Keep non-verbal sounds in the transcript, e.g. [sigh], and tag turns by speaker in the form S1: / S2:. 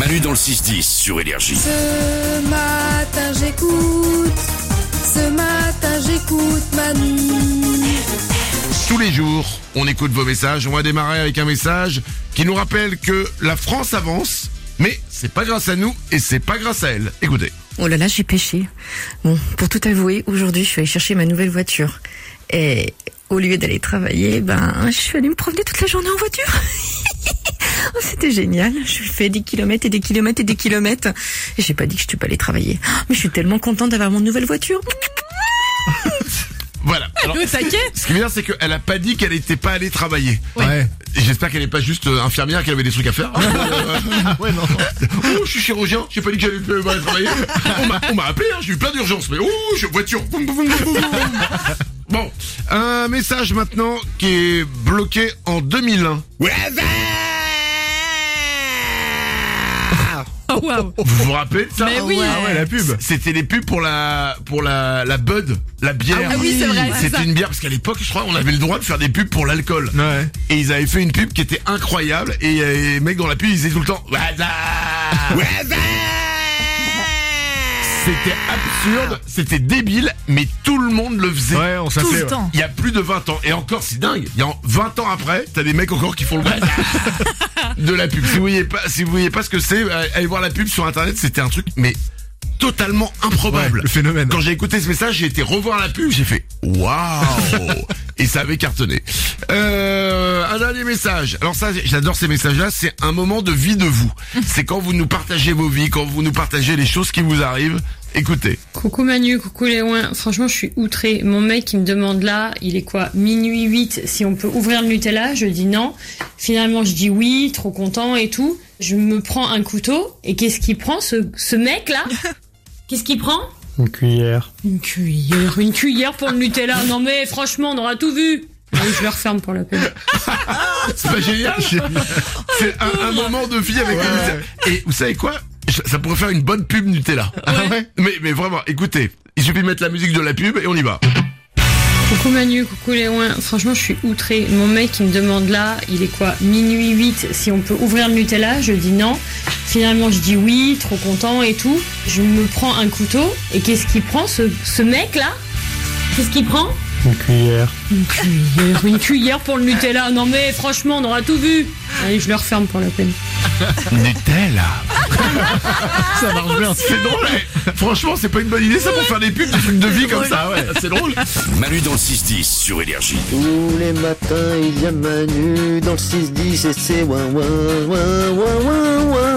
S1: Manu dans le 6-10 sur Énergie.
S2: Ce matin j'écoute, ce matin j'écoute Manu.
S3: Tous les jours, on écoute vos messages. On va démarrer avec un message qui nous rappelle que la France avance, mais c'est pas grâce à nous et c'est pas grâce à elle. Écoutez.
S4: Oh là là, j'ai péché. Bon, pour tout avouer, aujourd'hui, je suis allée chercher ma nouvelle voiture. Et au lieu d'aller travailler, ben, je suis allée me promener toute la journée en voiture. [laughs] [laughs] Oh, C'était génial. Je fais des kilomètres et des kilomètres et des kilomètres. Et j'ai pas dit que je suis pas allée travailler. [gasps] Mais je suis tellement contente d'avoir mon nouvelle voiture.
S3: Voilà. [laughs] Alors, ce qui est bien, c'est qu'elle a pas dit qu'elle était pas allée travailler.
S5: Ouais.
S3: Et j'espère qu'elle est pas juste euh, infirmière, qu'elle avait des trucs à faire. [laughs] ouais, non. Oh, je suis chirurgien. J'ai pas dit que j'allais euh, pas aller travailler. On m'a- On m'a appelé, hein, j'ai eu plein d'urgences. Mais oh, je voiture. Boum, boum, boum, boum, boum. Bon, un message maintenant qui est bloqué en 2001.
S5: Oh waouh.
S3: Vous vous rappelez de ça
S5: Mais oui. Ah ouais,
S3: la pub. C'était les pubs pour la pour la la Bud, la bière.
S5: Ah oui, c'est vrai,
S3: C'était une bière parce qu'à l'époque, je crois, on avait le droit de faire des pubs pour l'alcool.
S6: Ouais.
S3: Et ils avaient fait une pub qui était incroyable et euh, les mecs dans la pub, ils disaient tout le temps Waza Waza C'était absurde, c'était débile, mais tout le monde le faisait.
S6: Ouais, on
S5: Tout
S6: s'appelait.
S5: le
S6: ouais.
S5: temps.
S3: Il y a plus de 20 ans. Et encore, c'est dingue. Il y a 20 ans après, t'as des mecs encore qui font le Waza [laughs] de la pub. Si vous voyez pas, si vous voyez pas ce que c'est, euh, allez voir la pub sur internet. C'était un truc, mais totalement improbable.
S6: Ouais, le phénomène.
S3: Quand j'ai écouté ce message, j'ai été revoir la pub, j'ai fait waouh et ça avait cartonné. Euh, un dernier message. Alors ça, j'adore ces messages-là. C'est un moment de vie de vous. [laughs] C'est quand vous nous partagez vos vies, quand vous nous partagez les choses qui vous arrivent. Écoutez.
S7: Coucou Manu, coucou Léoin. Franchement, je suis outré. Mon mec, il me demande là, il est quoi Minuit 8, si on peut ouvrir le Nutella? Je dis non. Finalement, je dis oui, trop content et tout. Je me prends un couteau. Et qu'est-ce qu'il prend, ce, ce mec-là [laughs] Qu'est-ce qu'il prend?
S6: Une cuillère.
S7: Une cuillère. Une cuillère pour le Nutella. Non mais franchement, on aura tout vu. Allez, je le referme pour la peine. [laughs]
S3: C'est pas génial C'est un, un moment de vie avec Nutella. Et vous savez quoi? Ça pourrait faire une bonne pub Nutella. [laughs]
S6: Ah ouais
S3: mais, mais vraiment, écoutez. Il suffit de mettre la musique de la pub et on y va.
S7: Coucou Manu, coucou Léoin. Franchement, je suis outré. Mon mec, il me demande là, il est quoi Minuit 8, si on peut ouvrir le Nutella? Je dis non. Finalement, je dis oui, trop content et tout. Je me prends un couteau. Et qu'est-ce qu'il prend, ce, ce mec-là Qu'est-ce qu'il prend?
S6: Une cuillère.
S7: Une cuillère. Une cuillère pour le Nutella. Non mais franchement, on aura tout vu. Allez, je le referme pour la peine. [laughs]
S3: Nutella
S6: Ça marche bien.
S3: C'est drôle eh. Franchement, c'est pas une bonne idée ça pour faire des pubs, des trucs de vie comme ça, ouais. C'est drôle.
S1: Manu dans le 6-10 sur Énergie.
S8: Tous les matins, il y a Manu dans le 6-10 et c'est ouin ouin ouin ouin ouin ouin